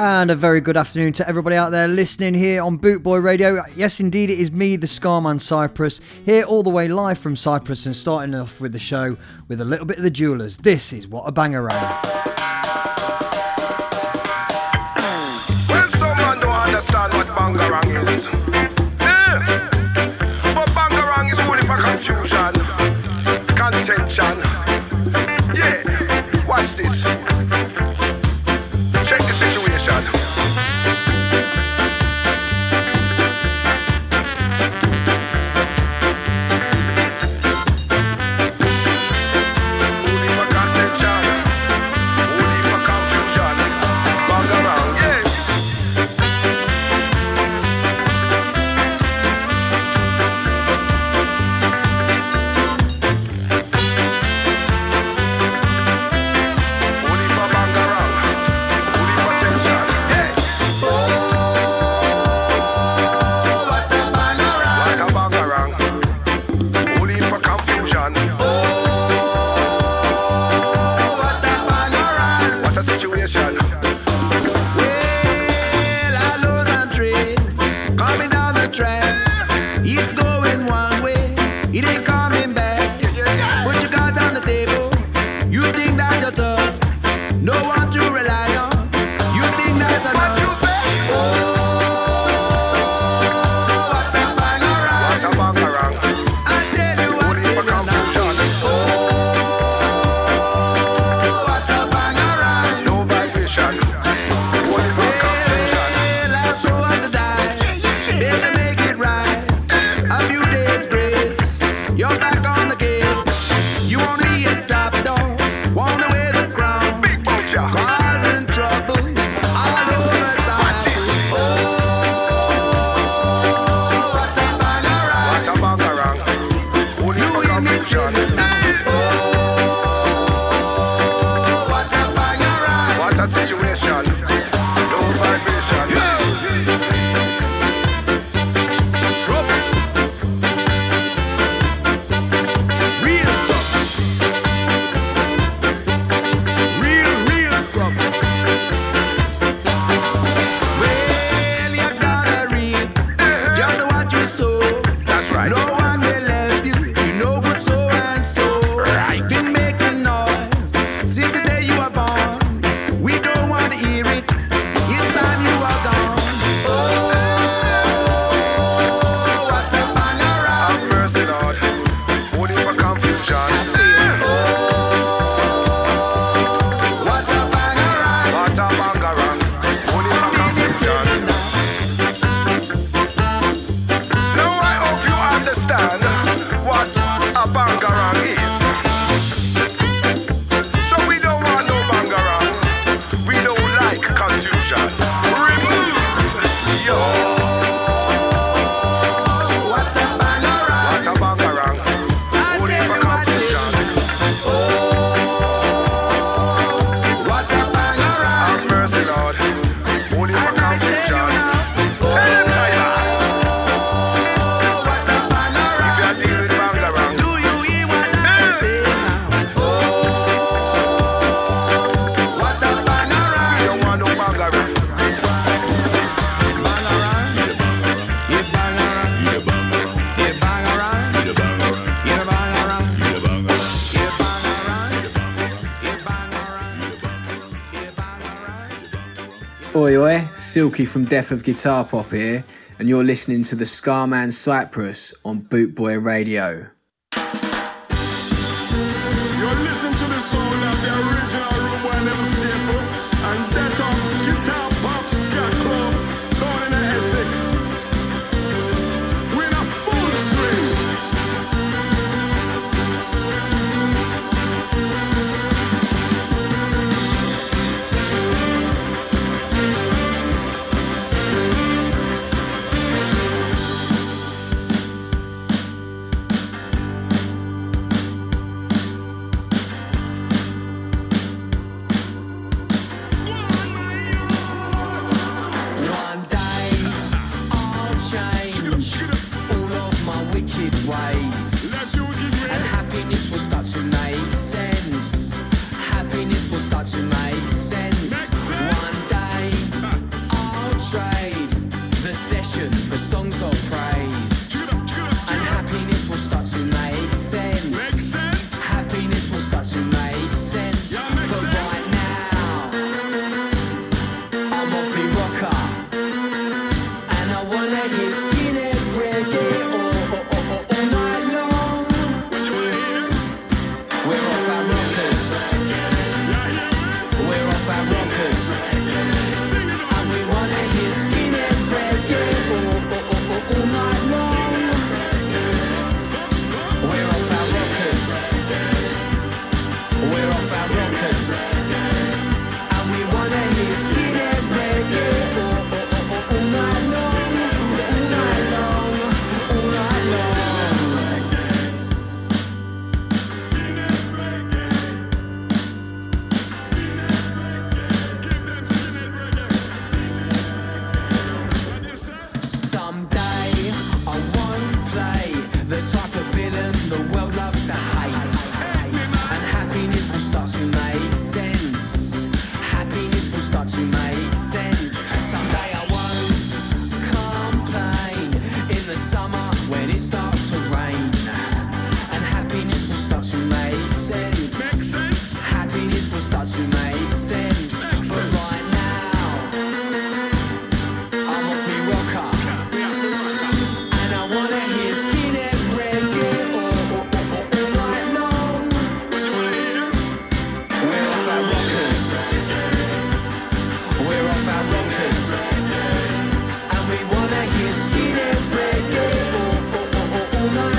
And a very good afternoon to everybody out there listening here on Bootboy Radio. Yes, indeed, it is me, the Scarman Cyprus, here all the way live from Cyprus and starting off with the show with a little bit of the Jewelers. This is What a Bangarang. Yeah. Silky from Death of Guitar Pop here, and you're listening to the Scarman Cypress on Bootboy Radio. tonight.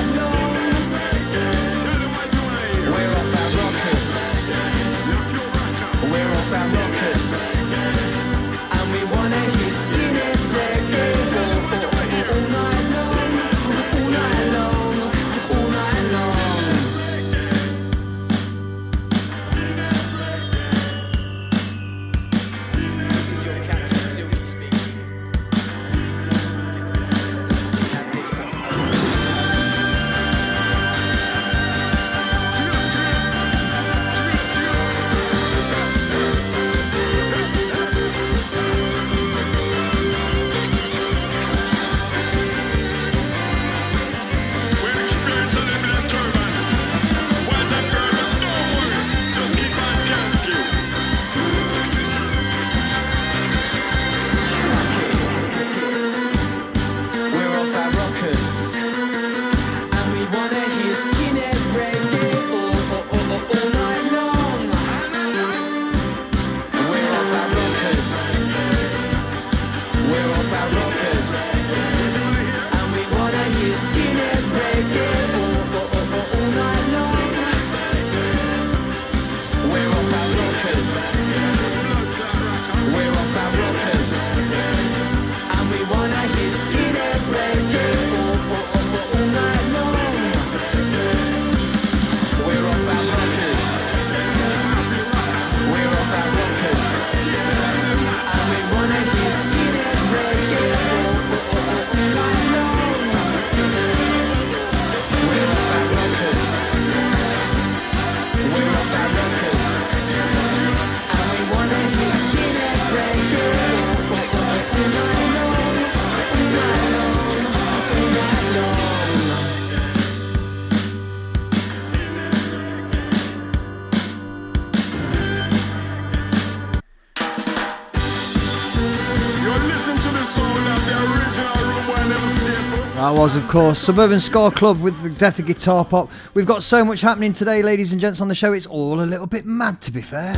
that was, of course, Suburban Ska Club with the Death of Guitar Pop. We've got so much happening today, ladies and gents, on the show. It's all a little bit mad, to be fair.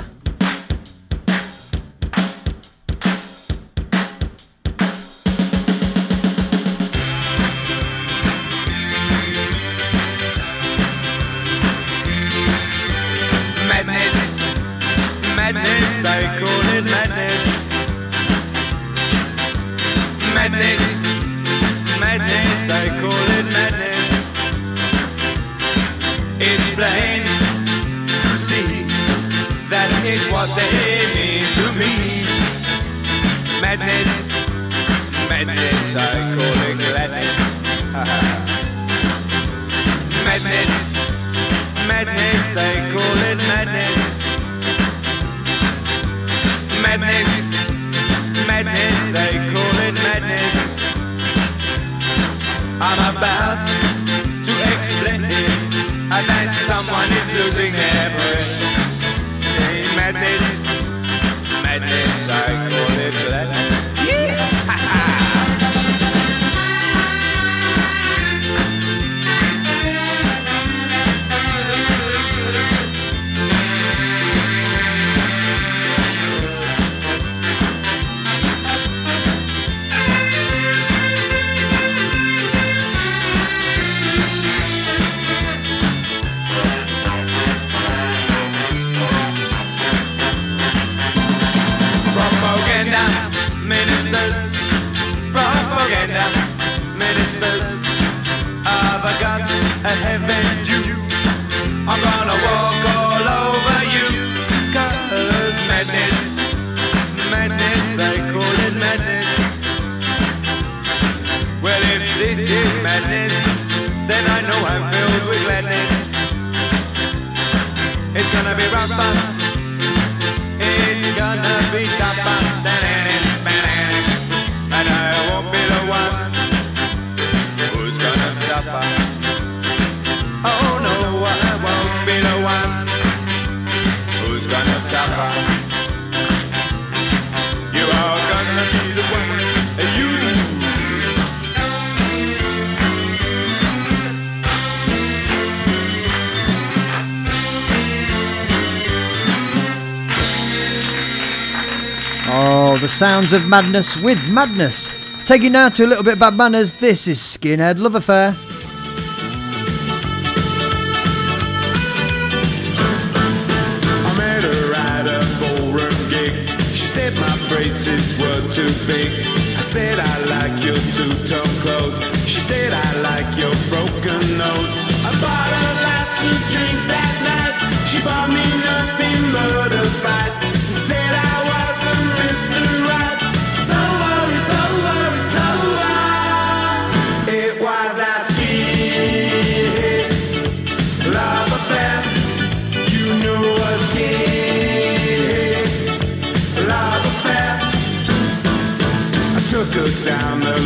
propaganda ministers. I've got a heaven due. I'm gonna walk all over you. Cause madness, madness, they call it madness. Well, if this is madness, then I know I'm filled with gladness. It's gonna be rock, the sounds of madness with madness. Taking now to a little bit about manners, this is Skinhead Love Affair.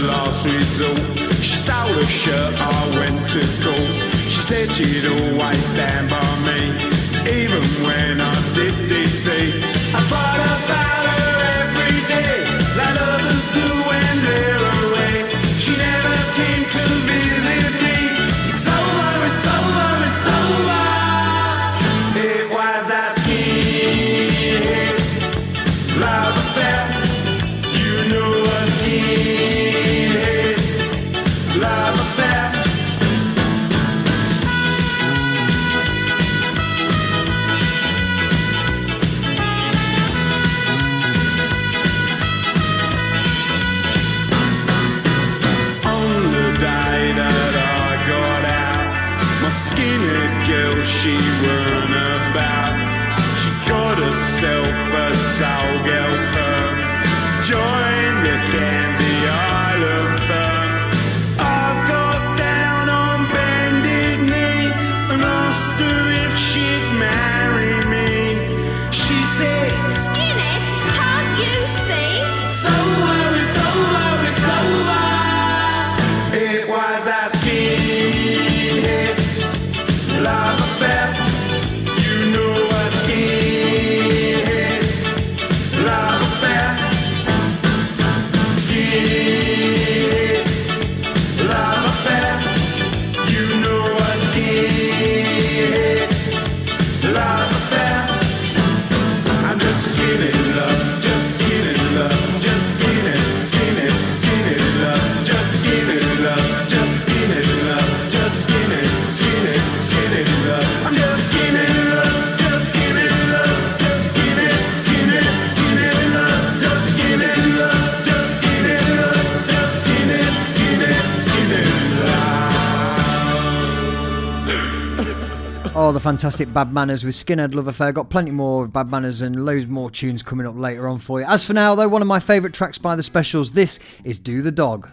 last resort. She stole a shirt, I went to school. She said she'd always stand by me, even when I did DC. I bought her back. all the fantastic Bad Manners with Skinhead Love Affair. Got plenty more Bad Manners and loads more tunes coming up later on for you. As for now, though, one of my favourite tracks by the specials. This is Do the Dog.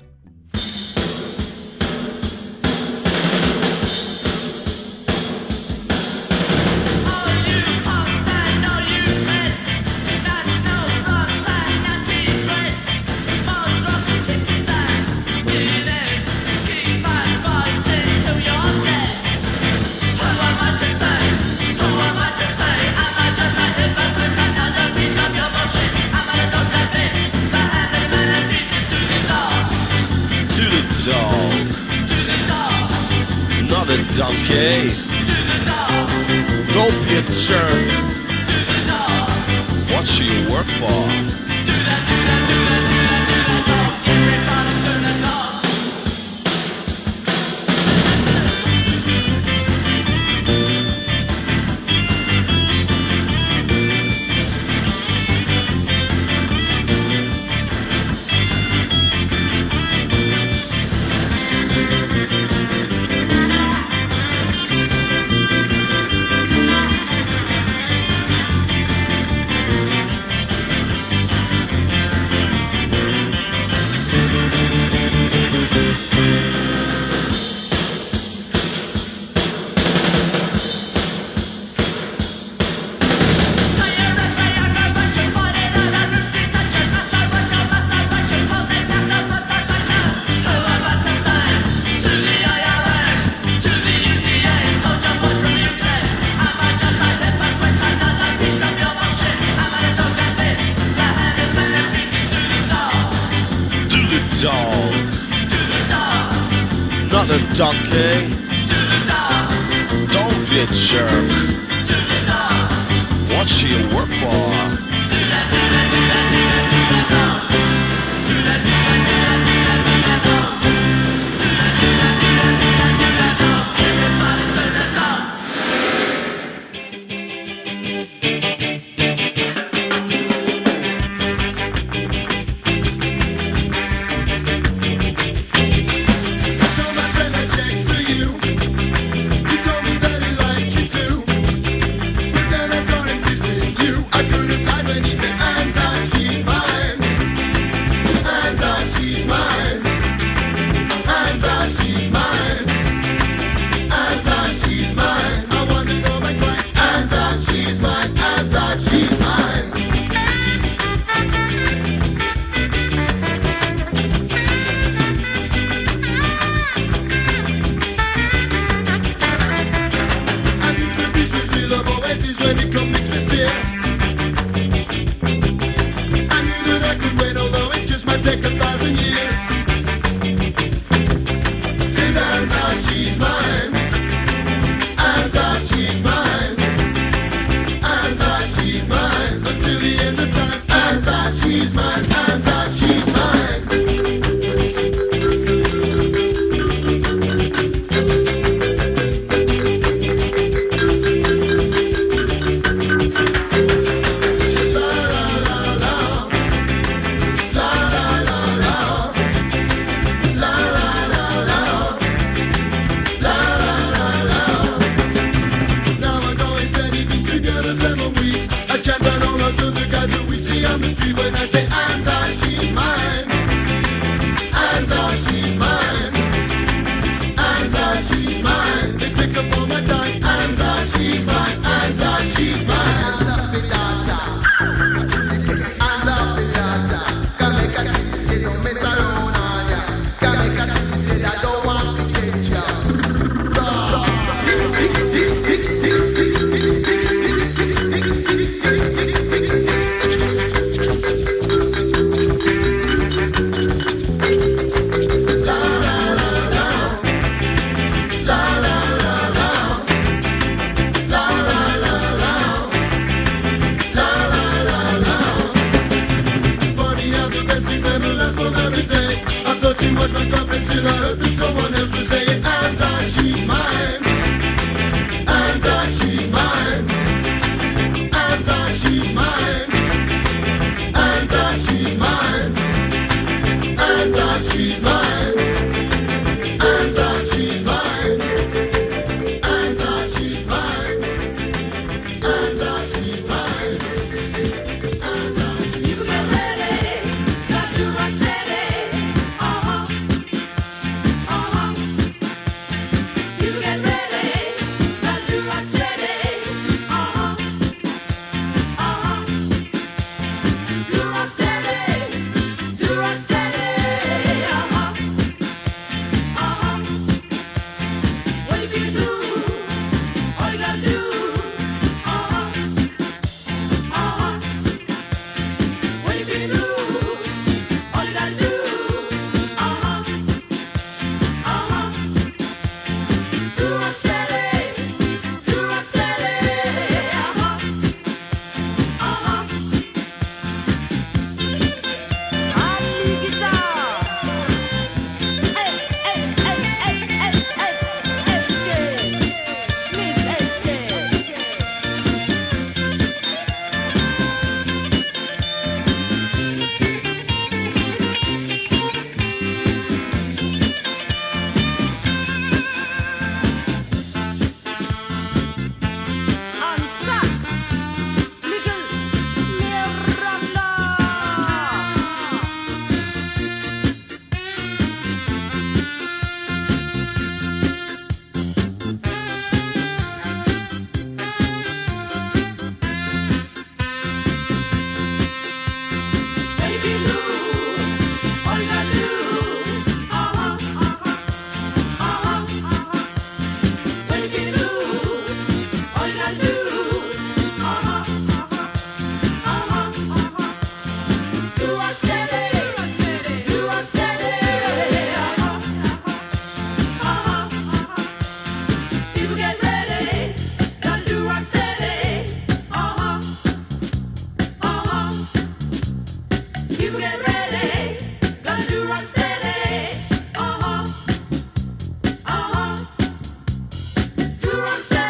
Who's that?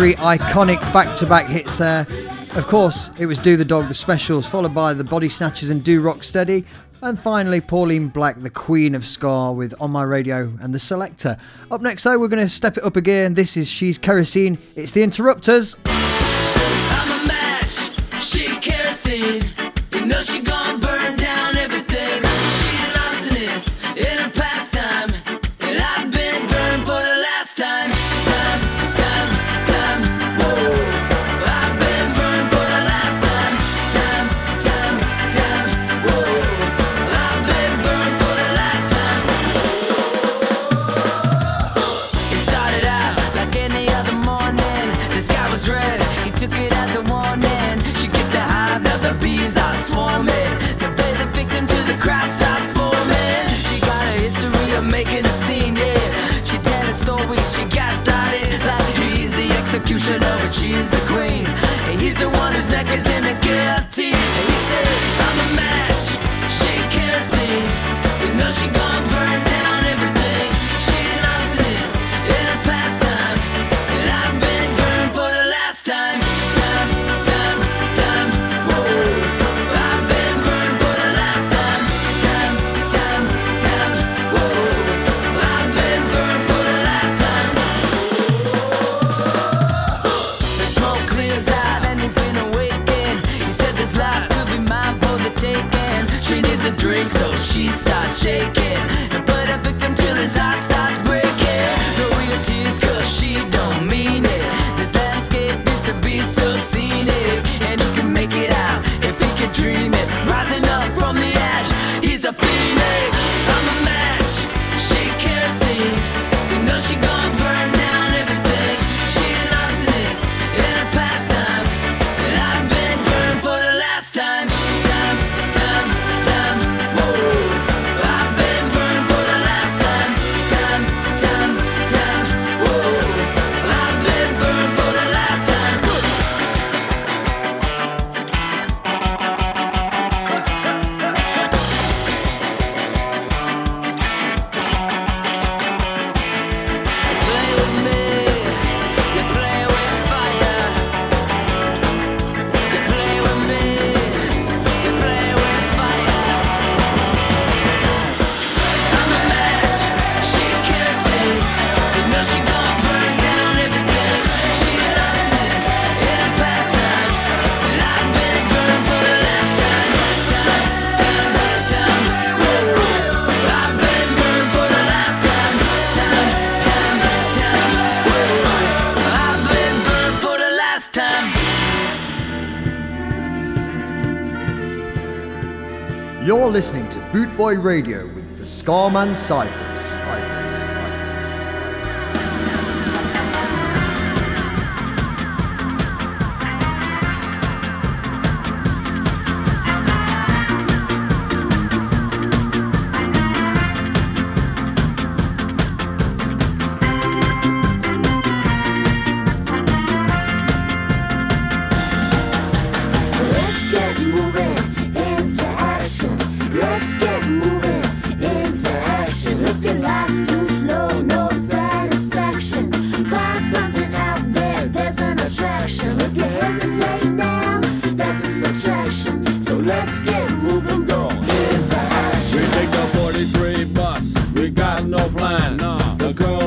Three iconic back to back hits there. Of course, it was Do the Dog, the specials, followed by the Body Snatchers and Do Rock Steady, and finally, Pauline Black, the Queen of Ska, with On My Radio and The Selecter. Up next, though, we're going to step it up again. This is She's Kerosene. It's The Interrupters. is in shaking. Radio with the Scarman Cypress.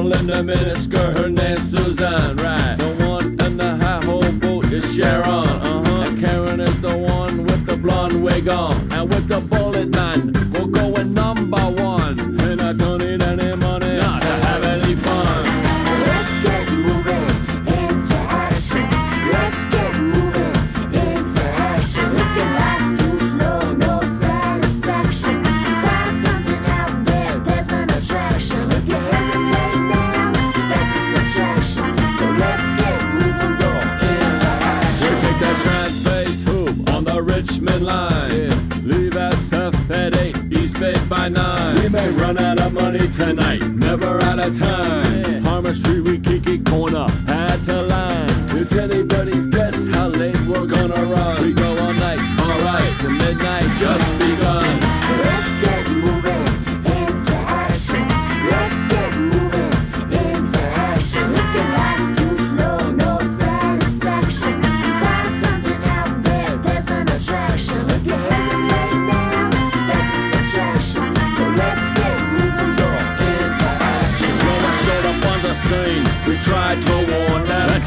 In the miniskirt, her name's Suzanne, right? The one in the high hole boat is Sharon, uh-huh. And Karen is the one with the blonde wig on. And with the bullet tonight, never out of time. Harmon Street, we kick it corner, had to line. It's anybody's guess how late we're gonna run. We go all night, alright, to midnight just begun.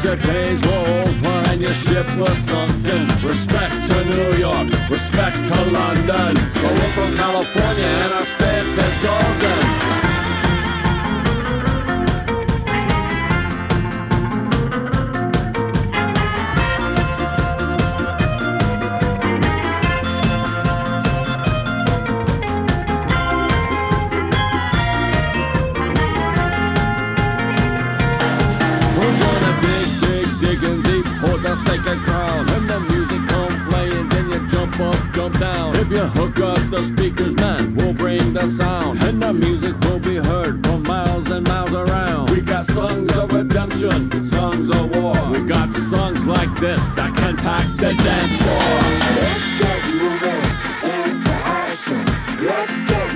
Warn them that your days were over and your ship was sunken. Respect to New York, respect to London. But we're from California and our stance is golden. Down. If you hook up the speakers, man, we'll bring the sound. And the music will be heard from miles and miles around. We got songs of redemption, songs of war. We got songs like this that can pack the dance floor. Let's get moving into action. Let's get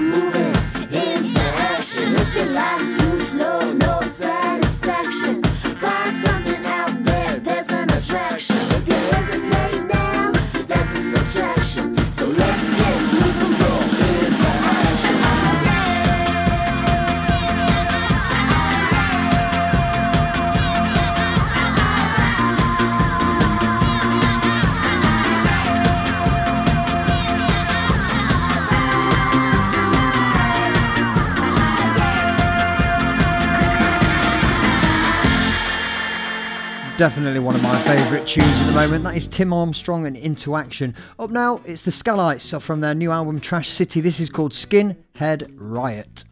Definitely one of my favourite tunes at the moment. That is Tim Armstrong and Into Action. Up now, it's the Scalites from their new album Trash City. This is called Skinhead Riot.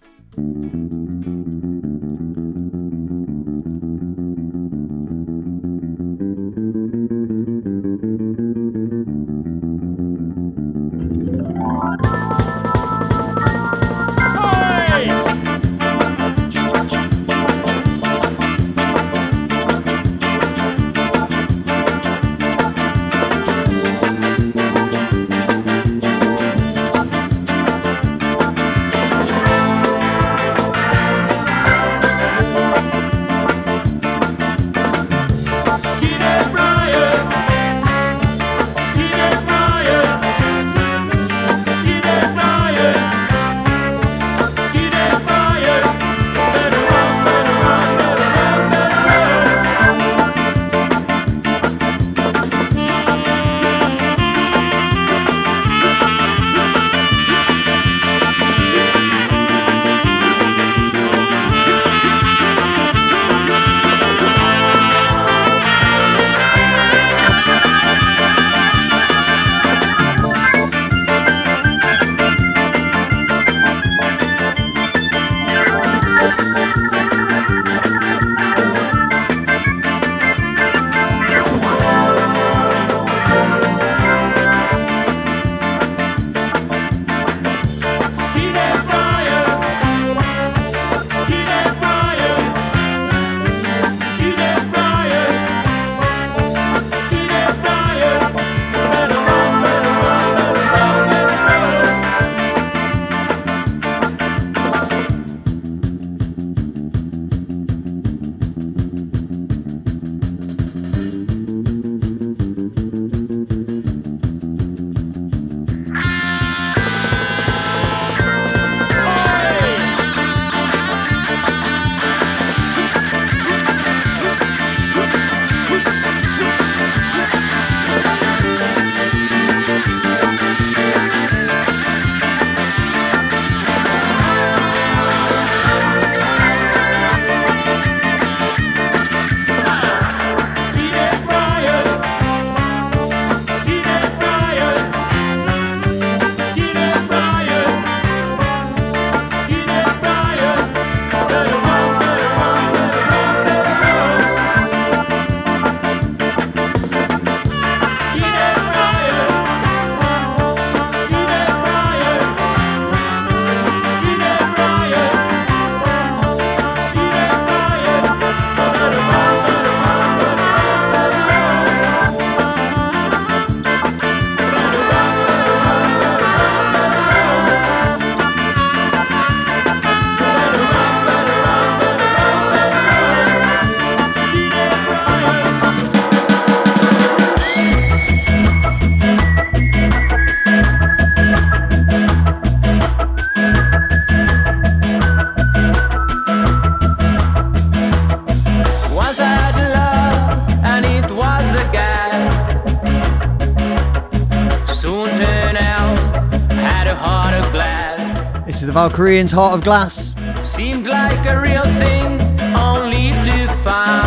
Valkyrians' Heart of Glass. Seemed like a real thing, only to find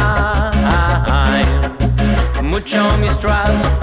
mucho.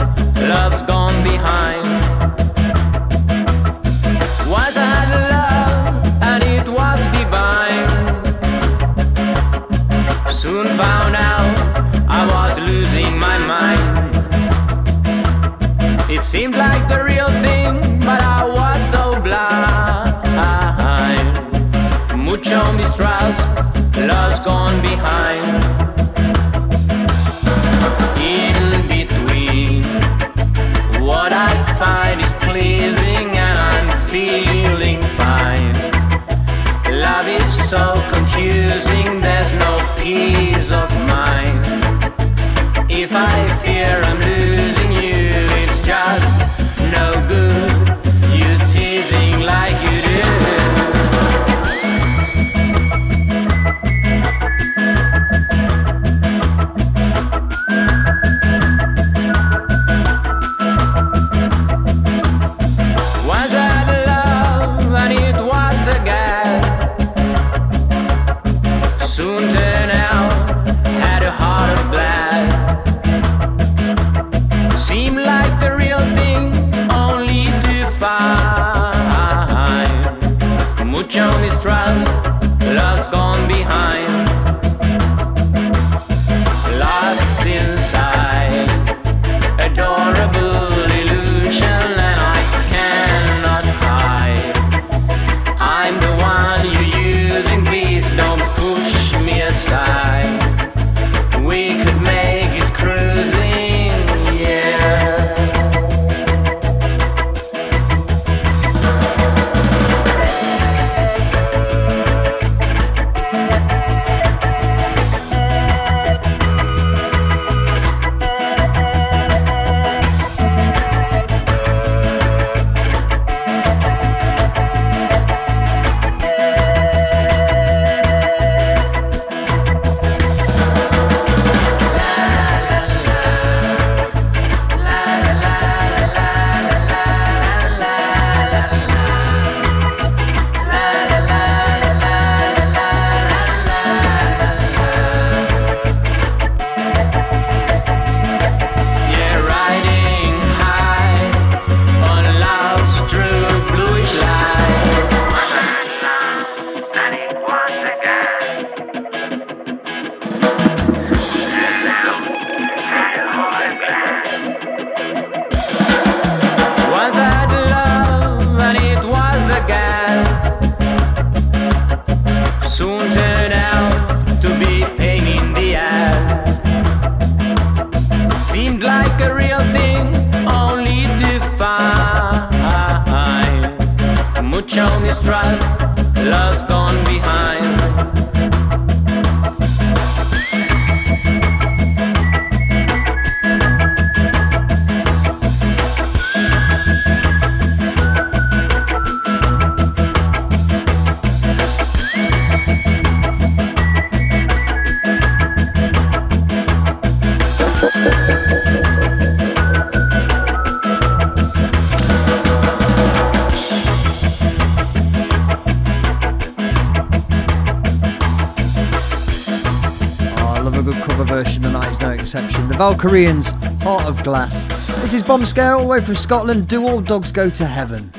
Valkyrians, Heart of Glass. This is Bomb Scare all the way from Scotland. Do all dogs go to heaven?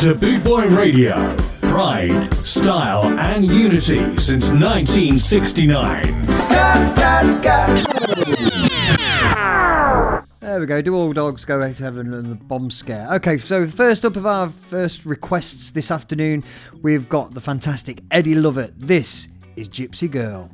to Boot Boy Radio. Pride, style, and unity since 1969. There we go. Do all dogs go to heaven and the bomb scare? Okay, so first up of our first requests this afternoon, we've got the fantastic Eddie Lovette. This is Gypsy Girl.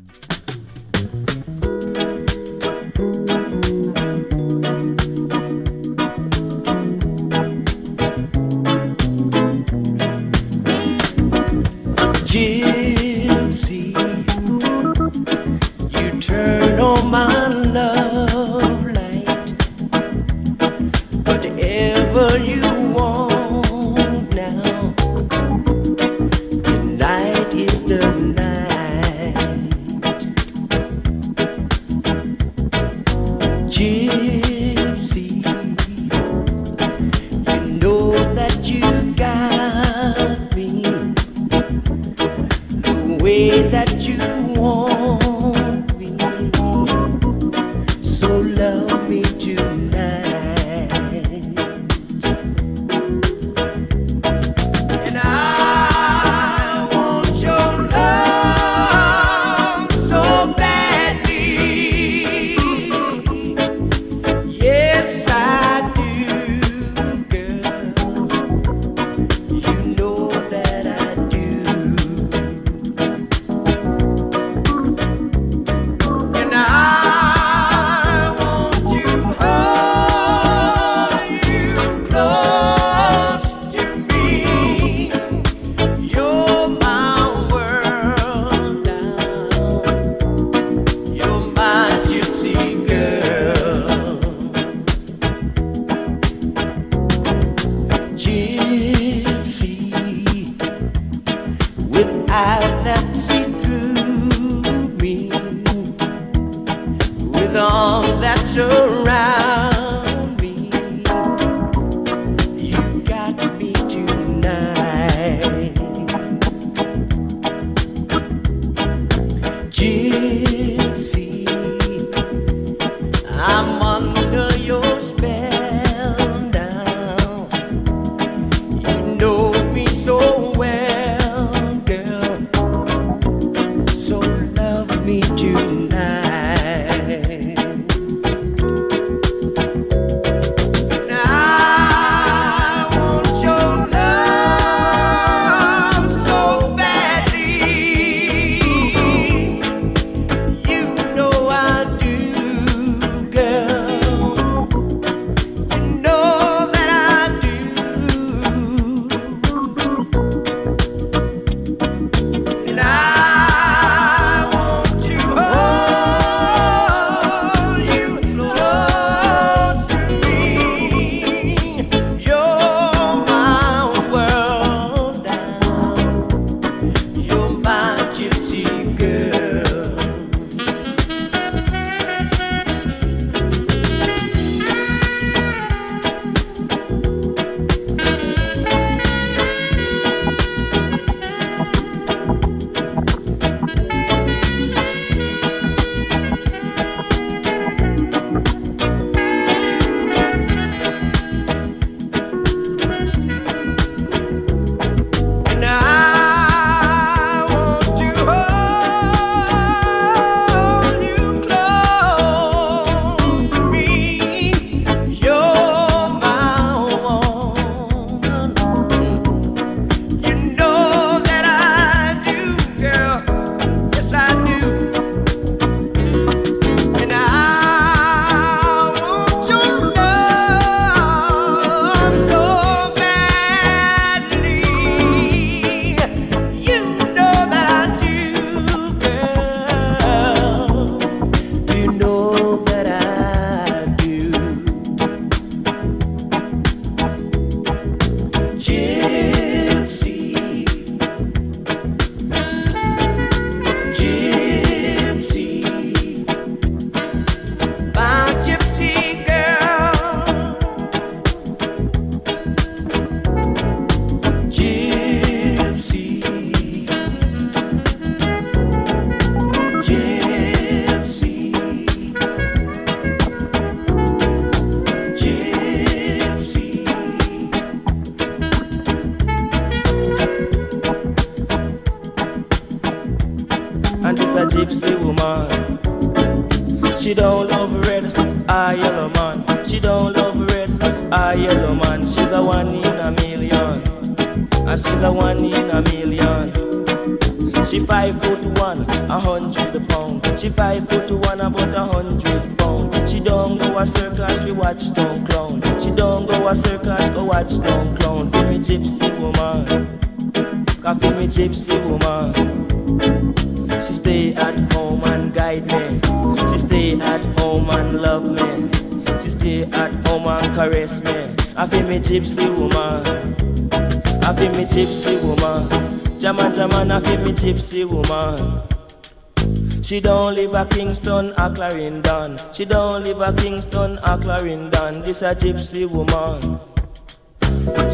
She don't live a Kingston or Clarendon. She don't live a Kingston or Clarendon. This a gypsy woman.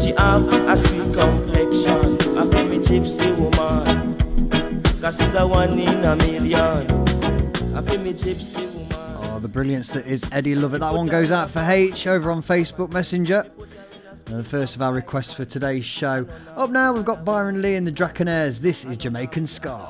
She have a sweet complexion. I me gypsy woman. Cause she's a one in a million. I me gypsy woman. Oh, the brilliance that is Eddie Lovette. That one goes out for H over on Facebook Messenger. And the first of our requests for today's show. Up now, we've got Byron Lee and the Dragonaires. This is Jamaican Ska.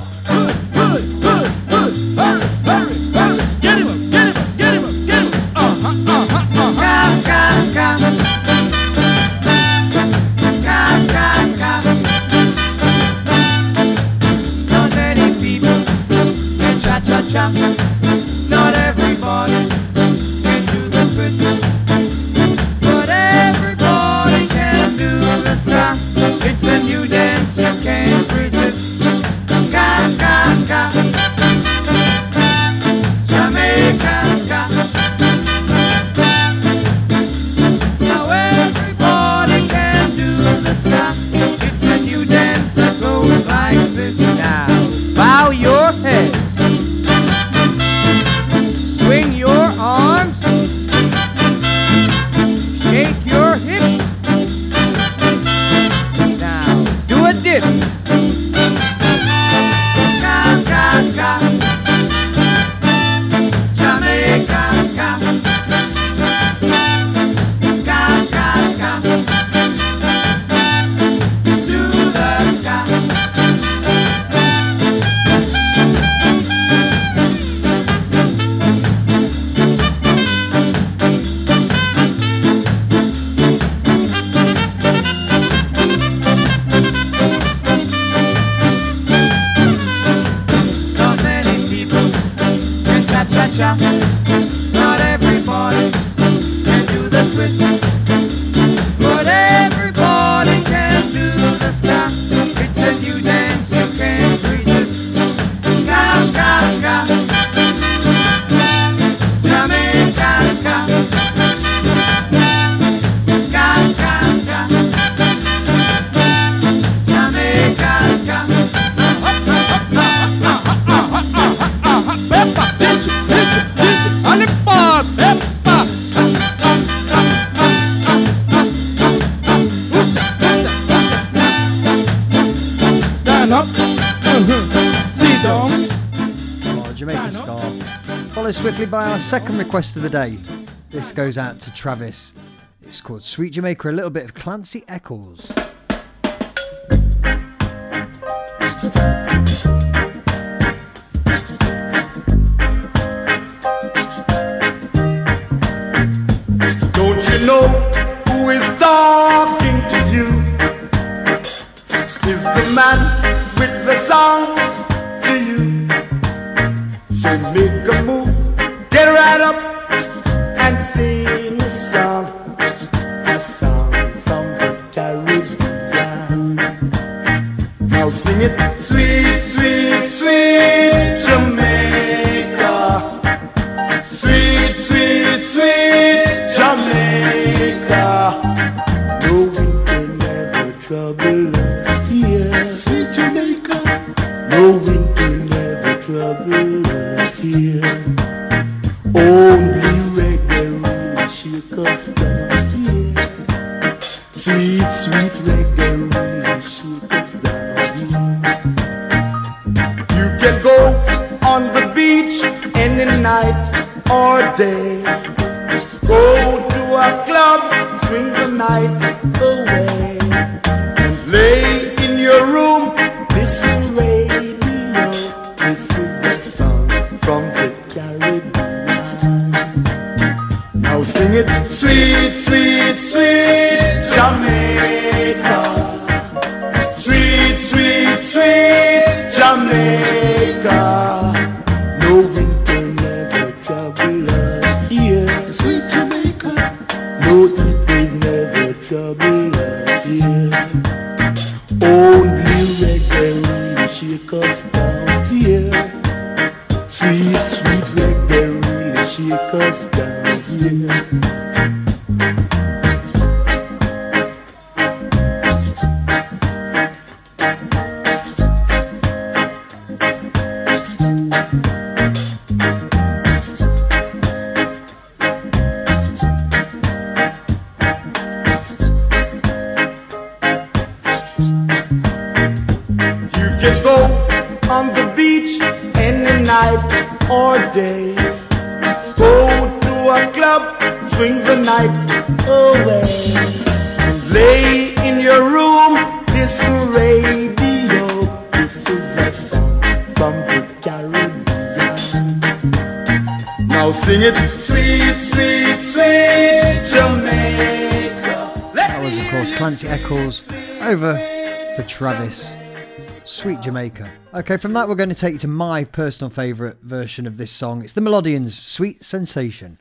by our second request of the day. This goes out to Travis. It's called Sweet Jamaica, a little bit of Clancy Eccles. From Caribbean. Now sing it, sweet, sweet, sweet Jamaica. That was, of course, Clancy Eccles over for Travis. Sweet Jamaica. Okay, from that, we're going to take you to my personal favourite version of this song. It's the Melodians' Sweet Sensation.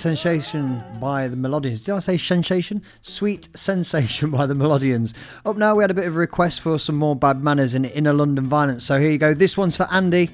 Sensation by the Melodians. Did I say sensation? Sweet Sensation by the Melodians. Up now, we had a bit of a request for some more bad manners in inner London violence. So here you go. This one's for Andy.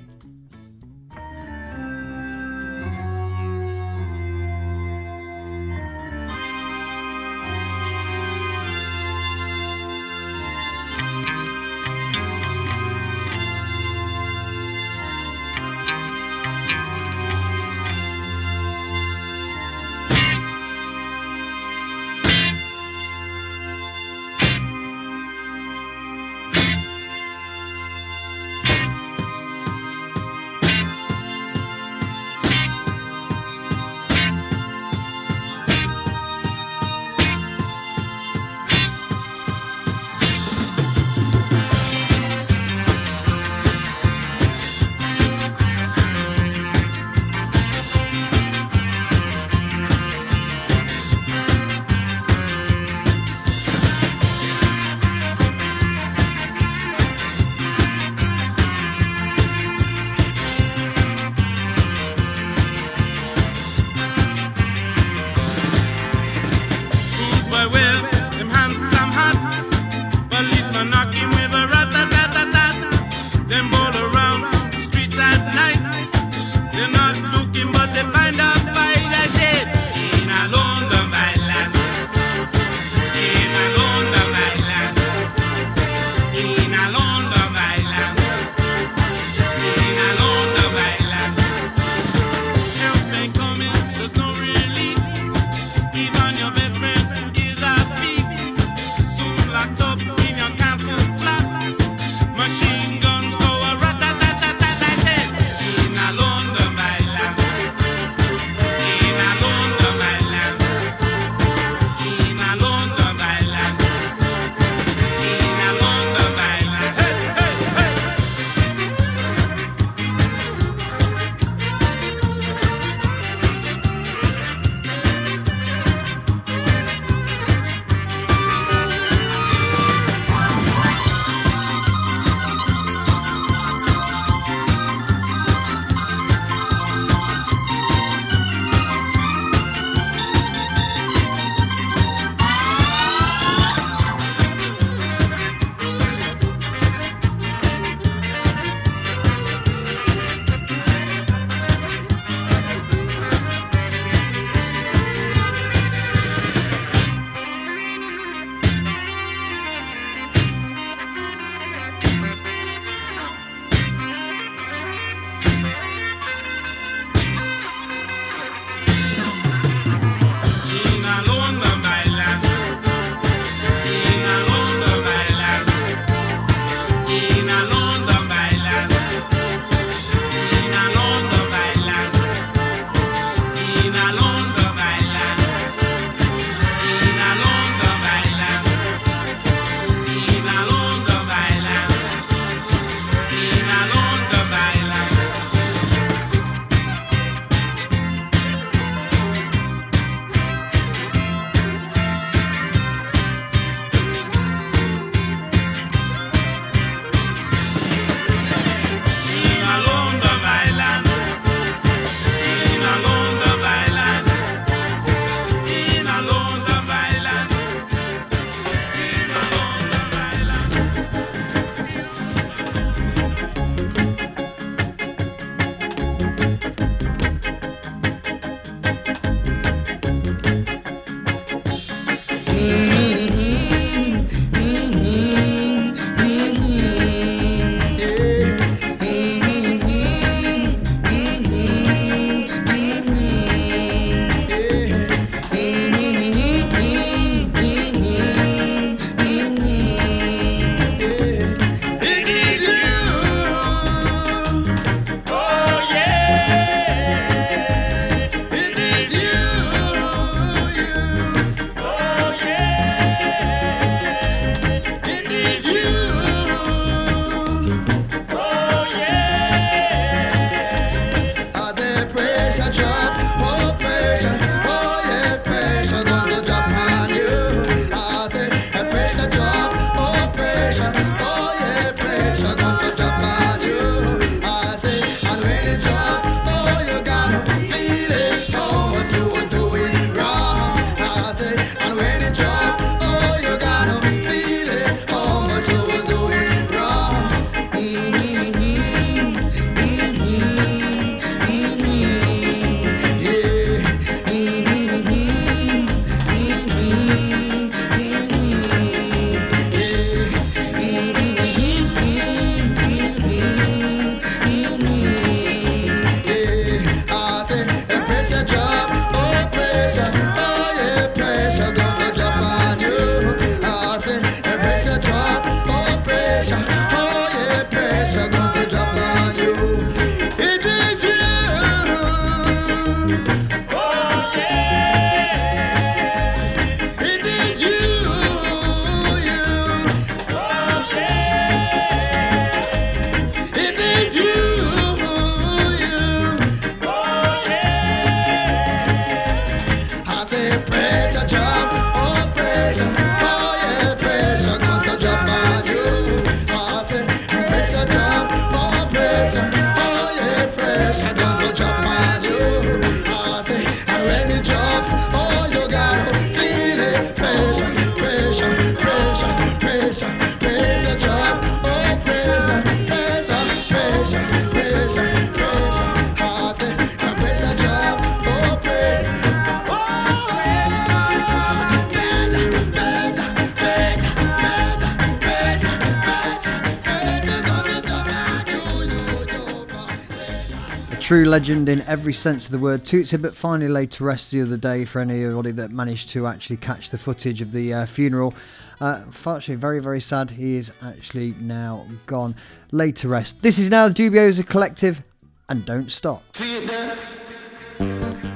Legend in every sense of the word. Toots Hibbert finally laid to rest the other day for anybody that managed to actually catch the footage of the uh, funeral. Uh, unfortunately, very, very sad. He is actually now gone. Laid to rest. This is now the Dubioza Kolektiv, and don't stop. See it there?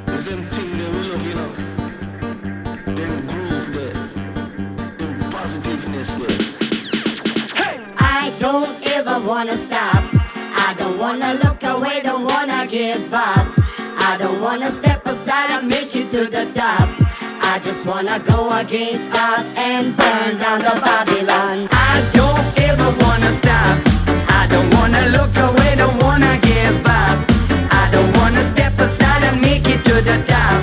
It's them thing they we love, you know. Them groove there. Them positiveness there. I don't ever wanna stop. I don't wanna look away, don't wanna give up. I don't wanna step aside and make it to the top. I just wanna go against odds and burn down the Babylon. I don't ever wanna stop. I don't wanna look away, don't wanna give up. I don't wanna step aside and make it to the top.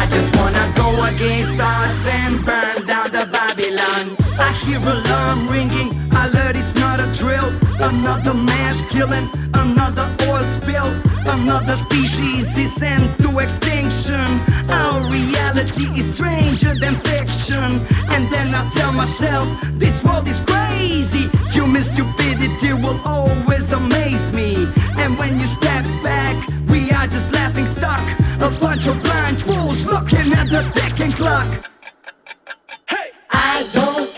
I just wanna go against odds and burn down the Babylon. I hear alarm ringing, alert it's not a drill. Another mass killing, another oil spill. Another species is sent to extinction. Our reality is stranger than fiction. And then I tell myself, this world is crazy. Human stupidity will always amaze me. And when you step back, we are just laughing stock. A bunch of blind fools looking at the ticking clock. Hey, I don't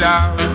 love.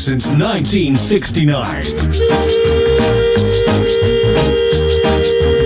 Since 1969.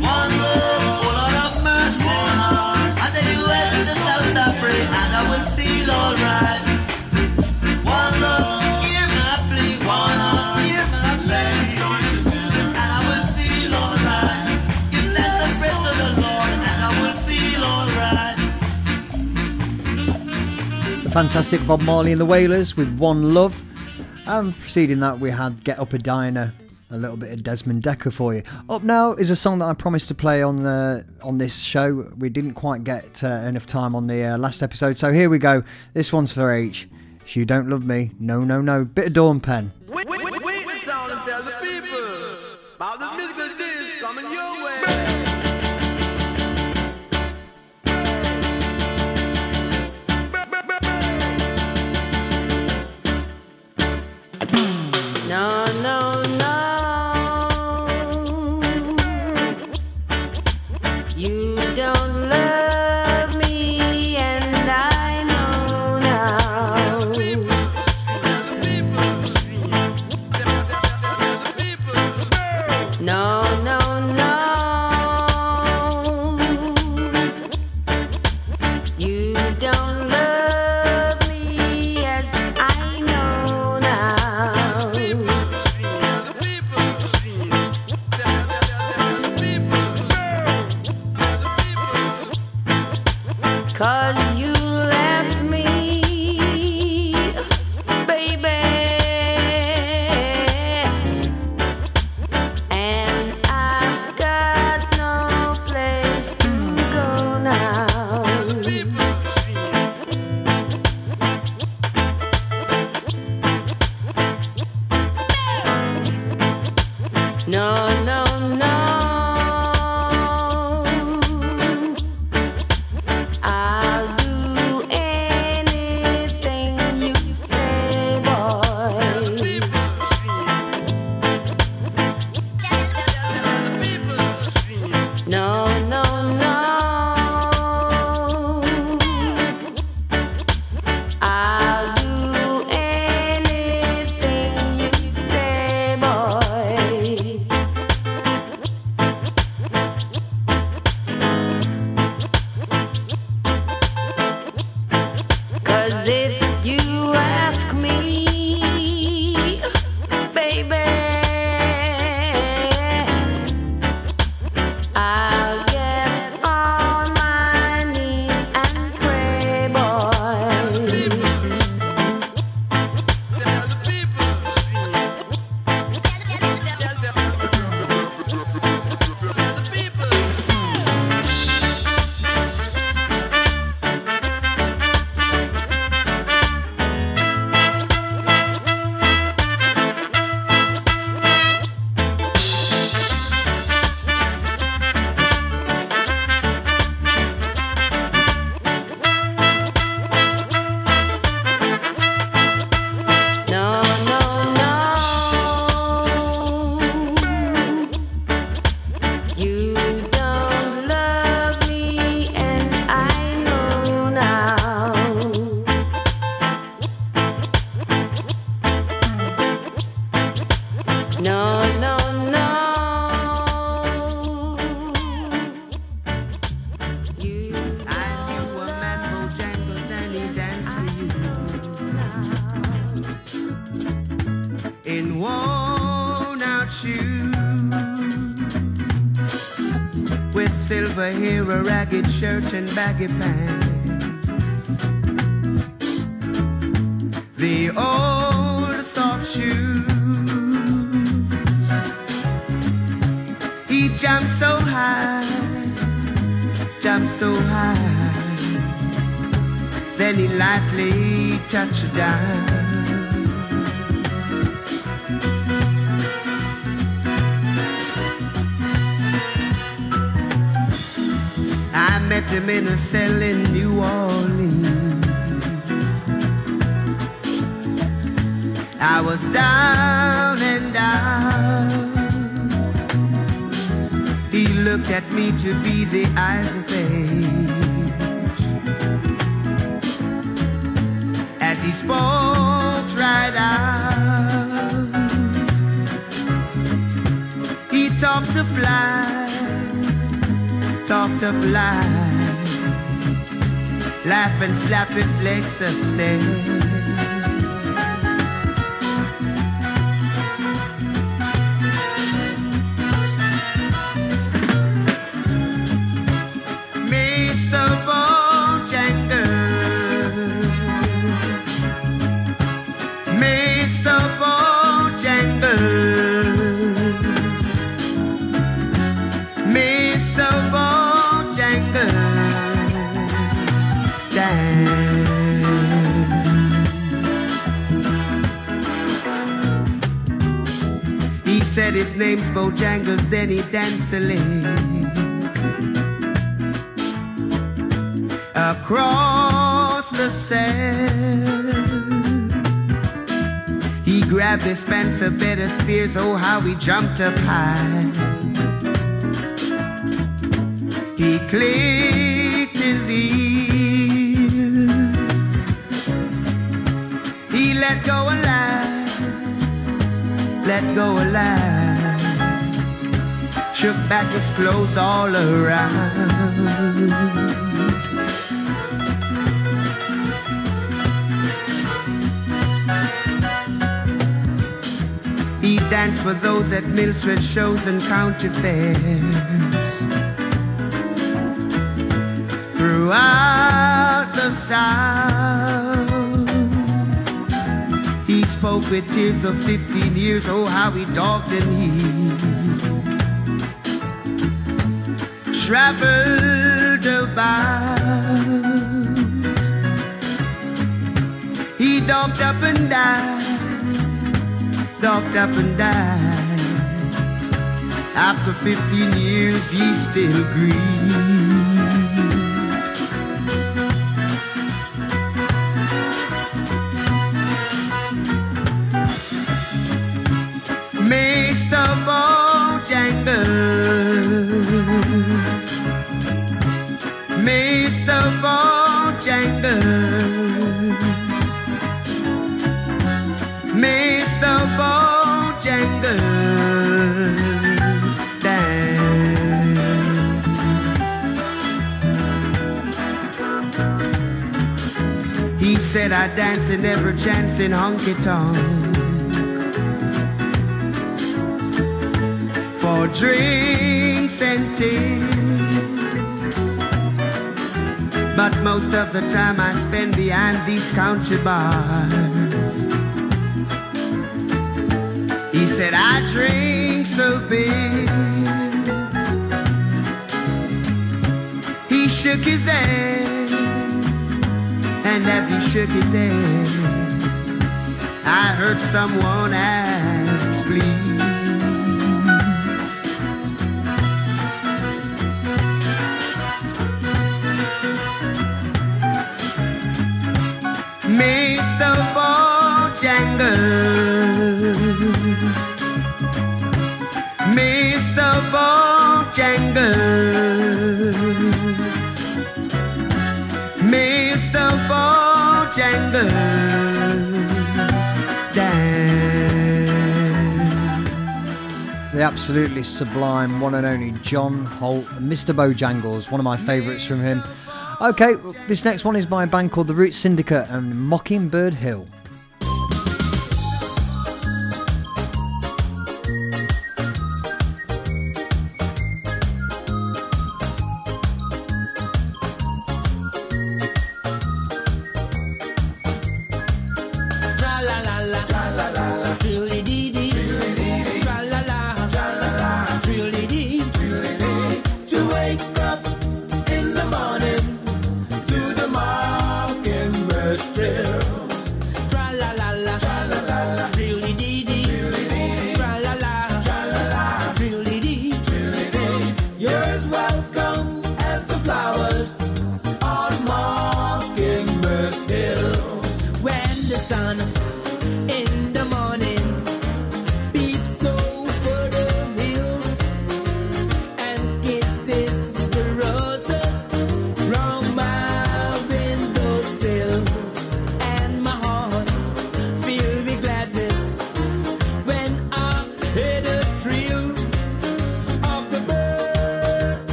One love, of mercy. I tell you and I will feel alright. One love, hear my plea. One love, hear my plea. And I will feel alright. Give thanks to the Lord and I will feel alright. The fantastic Bob Marley and the Wailers with One Love. And preceding that, we had Get Up Edina, a little bit of Desmond Dekker for you. Up now is a song that I promised to play on the on this show. We didn't quite get uh, enough time on the uh, last episode, so here we go. This one's for H. You don't love me, no, no, no. Bit of Dawn Penn. Baggy pants. The old soft shoes. He jumped so high, jumped so high. Then he lightly touched down. And slap his legs a A leg. across the sand. He grabbed his Spencer better steers, oh how he jumped up high. He clicked his heels. He let go alive, let go alive. Shook back his clothes all around. He danced for those at Milford shows and county fairs. Throughout the South, he spoke with tears of 15 years. Oh, how he dogged and he traveled about. He dogged up and died docked up and died. After 15 years, he still grieves. I dance in every chance in honky tonk for drinks and tea. But most of the time I spend behind these country bars. He said, I drink so big. He shook his head, and as he shook his head, I heard someone ask, please. Mr. Bojangles, Mr. Bojangles, Bojangles. The absolutely sublime one and only John Holt, Mr. Bojangles, one of my favourites from him. Okay, this next one is by a band called The Root Syndicate and Mockingbird Hill.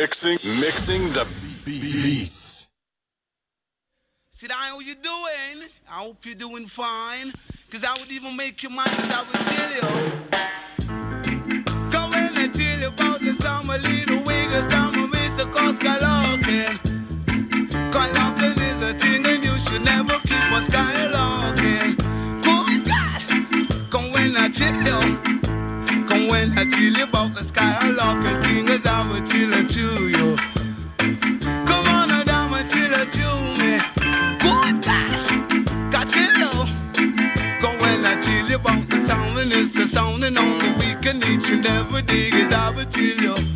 Mixing, mixing the beats. See, that how you doing? I hope you're doing fine. Cause I would even make you mine if I would tell you. Come in and tell you about the summer little wig, the summer with the cause is a thing and you should never keep on skylarking. Good God! Go in and tell you. Come when I tell you about the skylarking to you. Come on, down till you to me. Good gosh, got to you. Go when I tell you about the sound, and it's a and on the weekend, each and every day is I will tell you.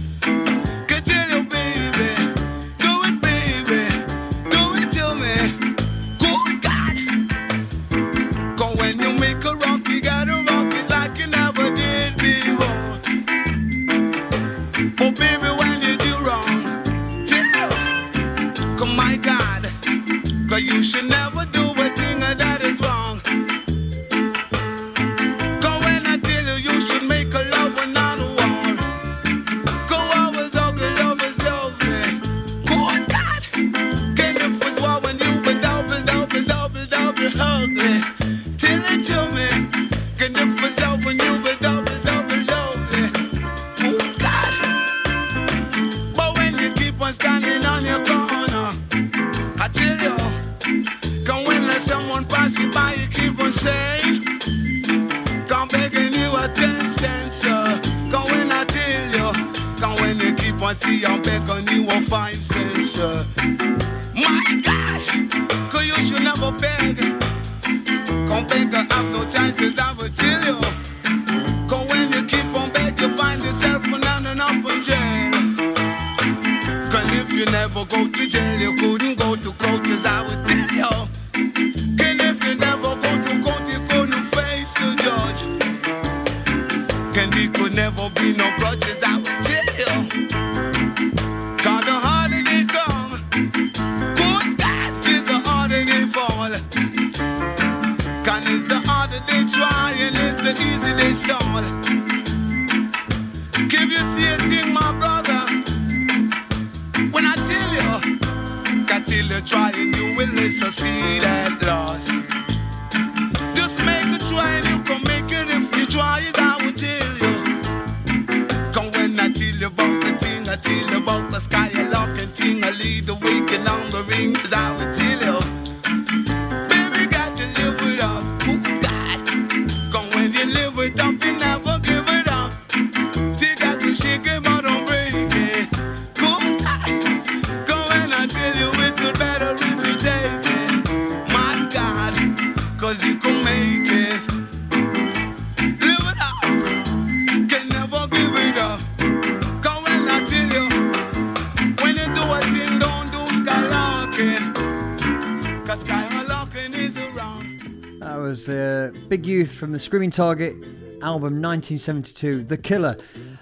Jogou o DJ, eu from the Screaming Target album 1972, The Killer.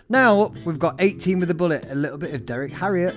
Now we've got 18 with a Bullet, a little bit of Derrick Harriott.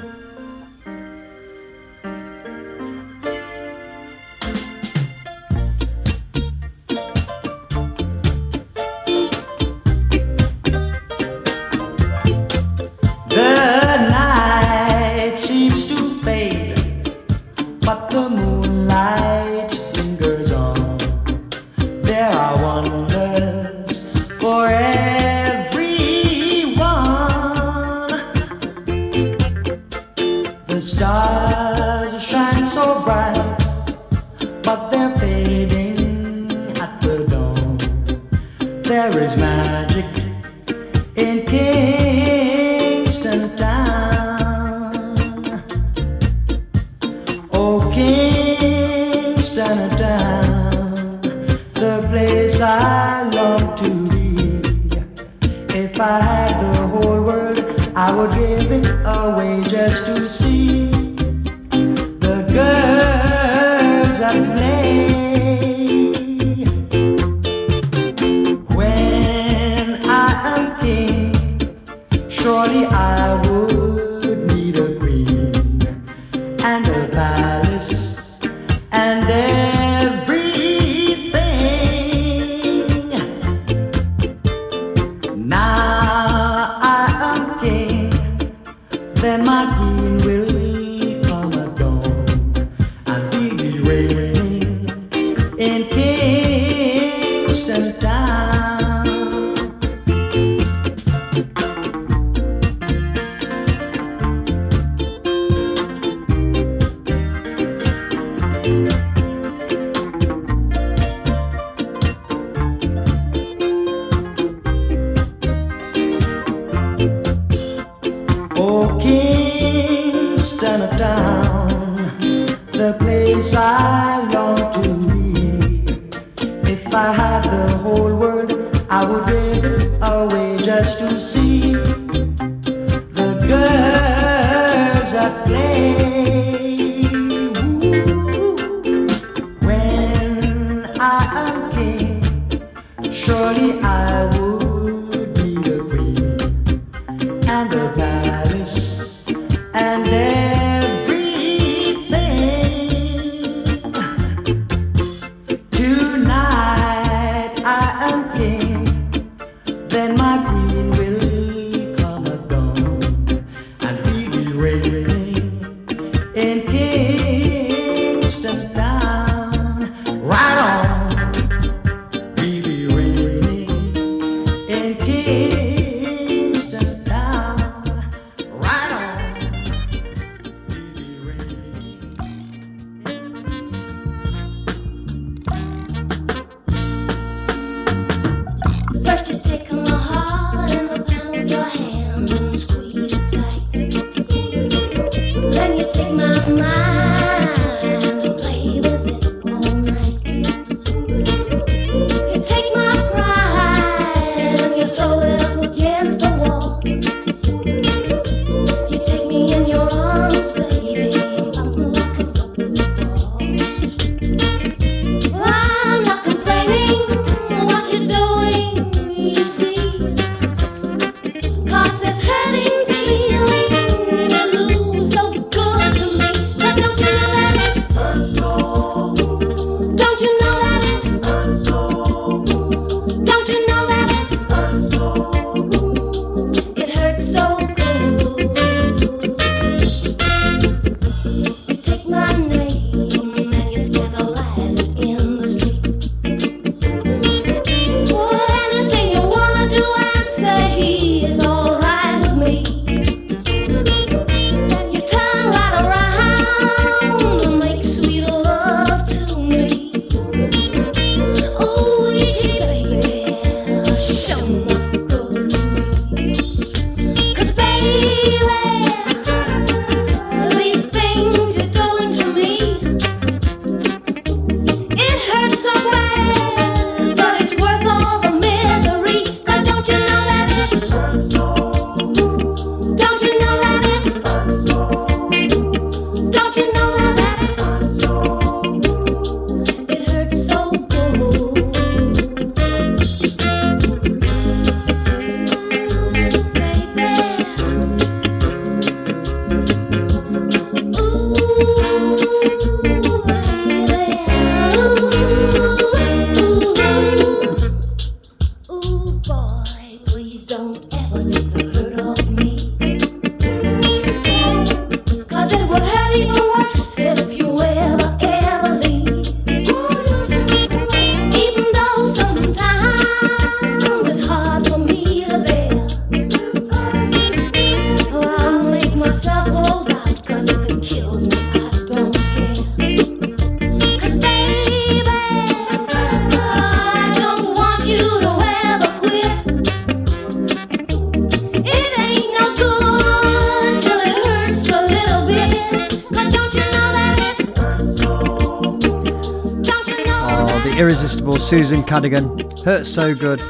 Susan Cadogan. Hurts so good.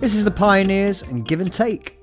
This is the Pioneers and Give and Take.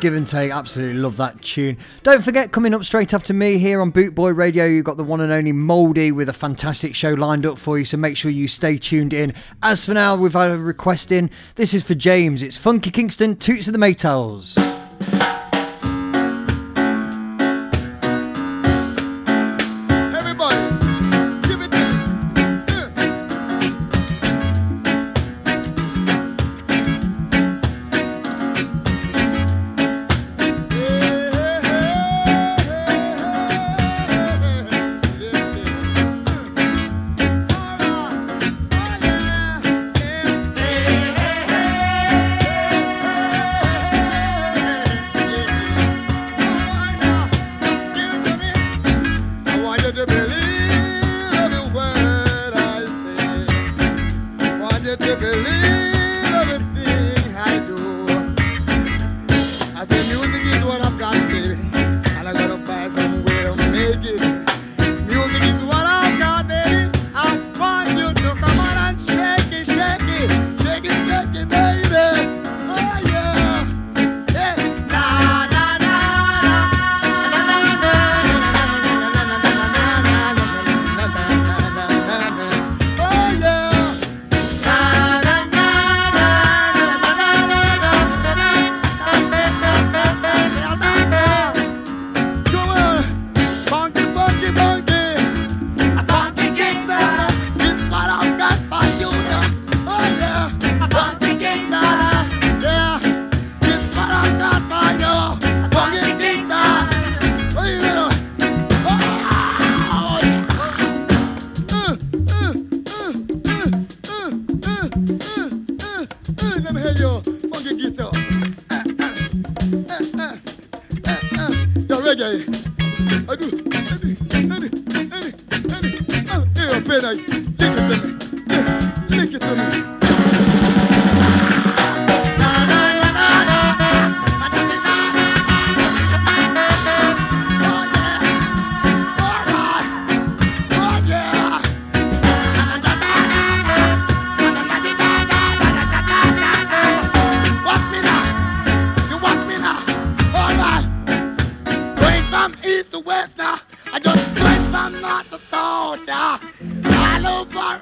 give and take. Absolutely love that tune. Don't forget, coming up straight after me here on Bootboy Radio, you've got the one and only Mouldy with a fantastic show lined up for you, so make sure you stay tuned in. As for now, we've had a request in. This is for James. It's Funky Kingston, Toots of the Maytals.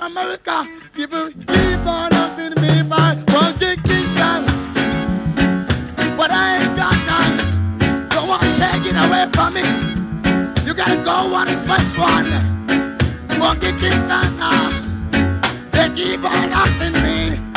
America, people keep on asking me Kingston. But I ain't got none. So what take it away from me? You gotta go one first one. Funky Kingston. They keep on asking me.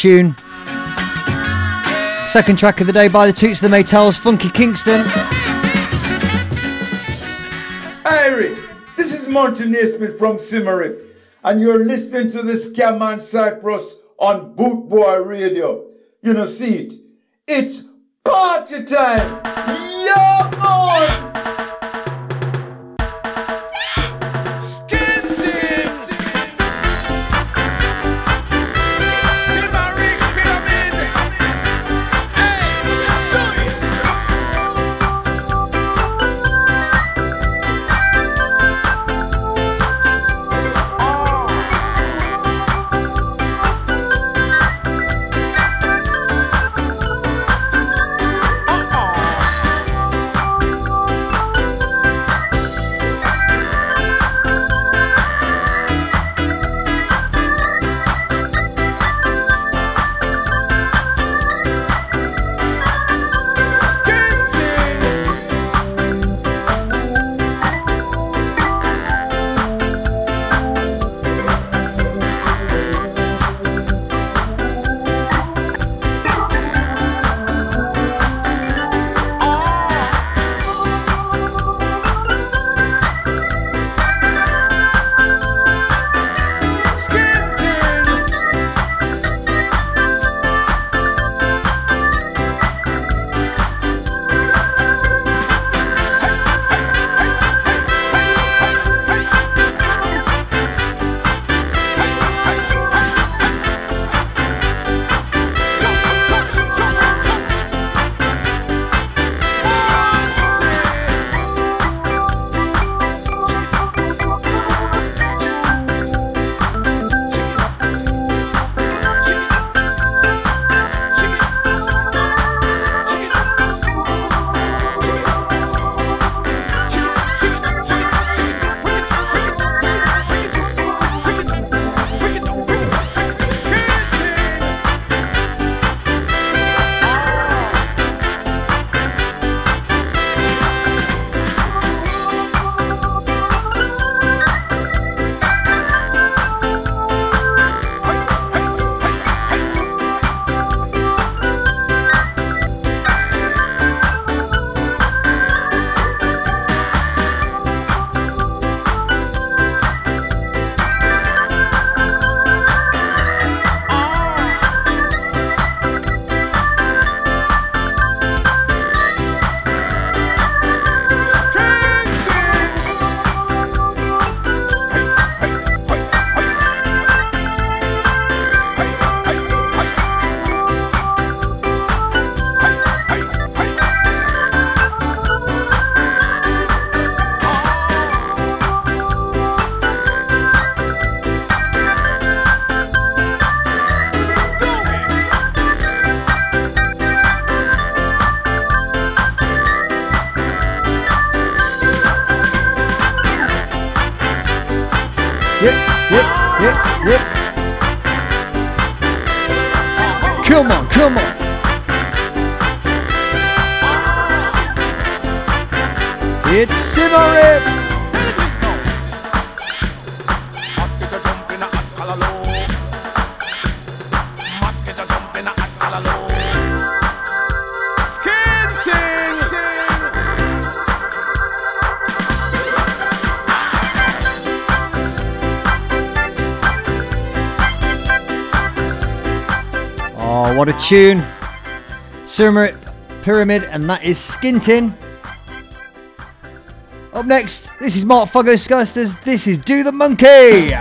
Tune. Second track of the day by the Toots of the Maytals, Funky Kingston. Irie, this is Monty Neysmith from Symarip, and you're listening to the Scamman Cyprus on Boot Boy Radio. You know, see what a tune. Sumer Pyramid, and that is Skintin. Up next, this is Mark Foggo This is Do the Monkey.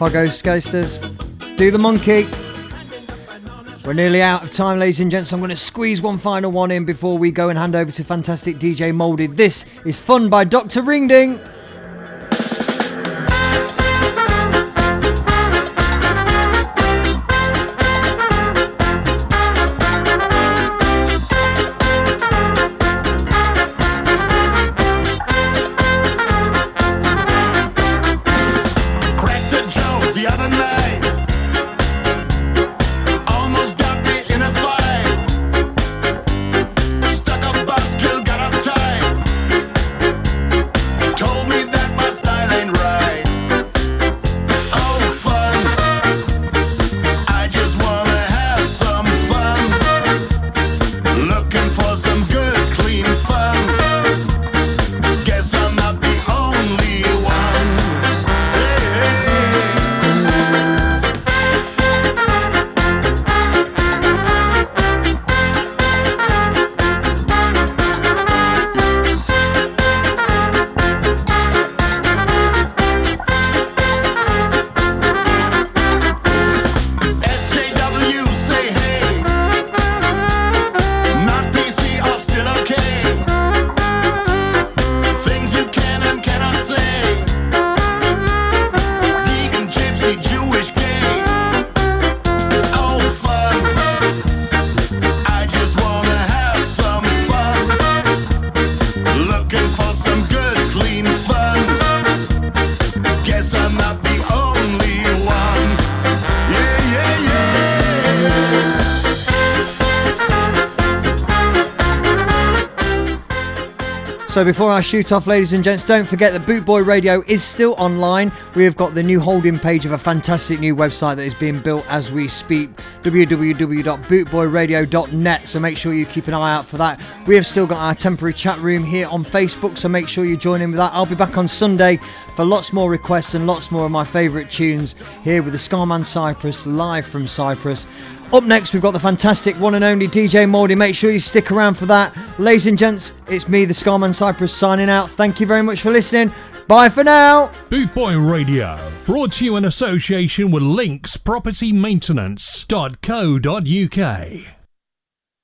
Foggo's Skasters. Let's do the monkey. We're nearly out of time, ladies and gents. I'm going to squeeze one final one in before we go and hand over to fantastic DJ Molded. This is Fun by Dr. Ringding. So before I shoot off, ladies and gents, don't forget that Bootboy Radio is still online. We have got the new holding page of a fantastic new website that is being built as we speak, www.bootboyradio.net. So make sure you keep an eye out for that. We have still got our temporary chat room here on Facebook, so make sure you join in with that. I'll be back on Sunday for lots more requests and lots more of my favourite tunes here with the Scarman Cyprus live from Cyprus. Up next, we've got the fantastic one and only DJ Moldy. Make sure you stick around for that. Ladies and gents, it's me, the Scarman Cyprus, signing out. Thank you very much for listening. Bye for now. Bootboy Radio, brought to you in association with Links Property Maintenance.co.uk.